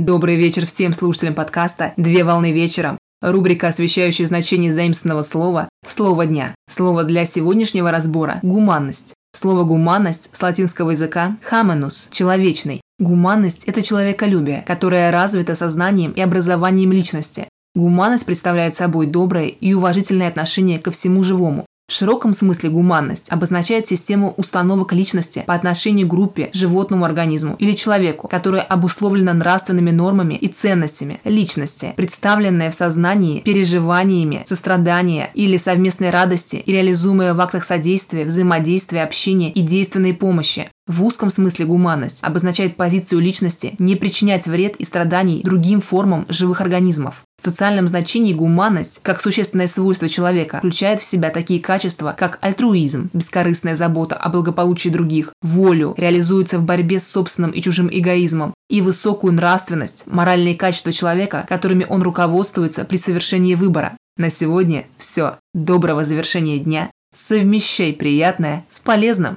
Добрый вечер всем слушателям подкаста «Две волны вечером». Рубрика, освещающая значение заимственного слова «Слово дня». Слово для сегодняшнего разбора – «гуманность». Слово «гуманность» с латинского языка «хаменус» – «человечный». Гуманность – это человеколюбие, которое развито сознанием и образованием личности. Гуманность представляет собой доброе и уважительное отношение ко всему живому, в широком смысле гуманность обозначает систему установок личности по отношению к группе, животному организму или человеку, которая обусловлена нравственными нормами и ценностями личности, представленная в сознании переживаниями, сострадания или совместной радости и реализуемая в актах содействия, взаимодействия, общения и действенной помощи. В узком смысле гуманность обозначает позицию личности не причинять вред и страданий другим формам живых организмов. В социальном значении гуманность, как существенное свойство человека, включает в себя такие качества, как альтруизм, бескорыстная забота о благополучии других, волю, реализуется в борьбе с собственным и чужим эгоизмом, и высокую нравственность, моральные качества человека, которыми он руководствуется при совершении выбора. На сегодня все. Доброго завершения дня. Совмещай приятное с полезным.